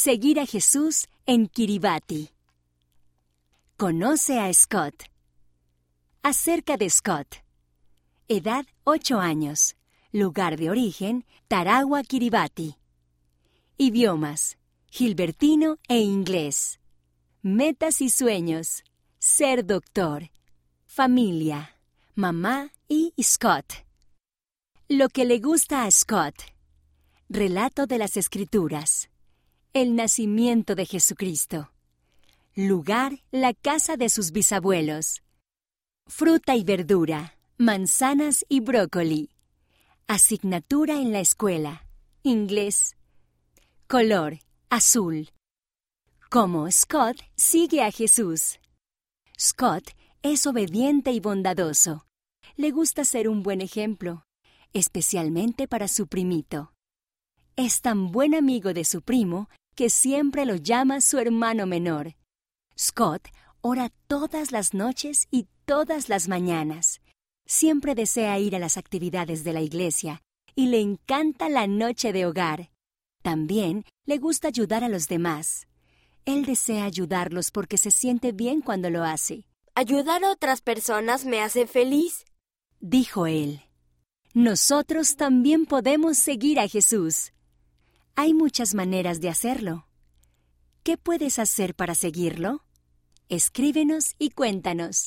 Seguir a Jesús en Kiribati. Conoce a Scott. Acerca de Scott. Edad 8 años. Lugar de origen, Tarawa, Kiribati. Idiomas, Gilbertino e inglés. Metas y sueños, ser doctor. Familia, mamá y Scott. Lo que le gusta a Scott. Relato de las Escrituras. El nacimiento de Jesucristo. Lugar, la casa de sus bisabuelos. Fruta y verdura, manzanas y brócoli. Asignatura en la escuela. Inglés. Color, azul. Como Scott sigue a Jesús. Scott es obediente y bondadoso. Le gusta ser un buen ejemplo, especialmente para su primito. Es tan buen amigo de su primo que siempre lo llama su hermano menor. Scott ora todas las noches y todas las mañanas. Siempre desea ir a las actividades de la iglesia y le encanta la noche de hogar. También le gusta ayudar a los demás. Él desea ayudarlos porque se siente bien cuando lo hace. Ayudar a otras personas me hace feliz, dijo él. Nosotros también podemos seguir a Jesús. Hay muchas maneras de hacerlo. ¿Qué puedes hacer para seguirlo? Escríbenos y cuéntanos.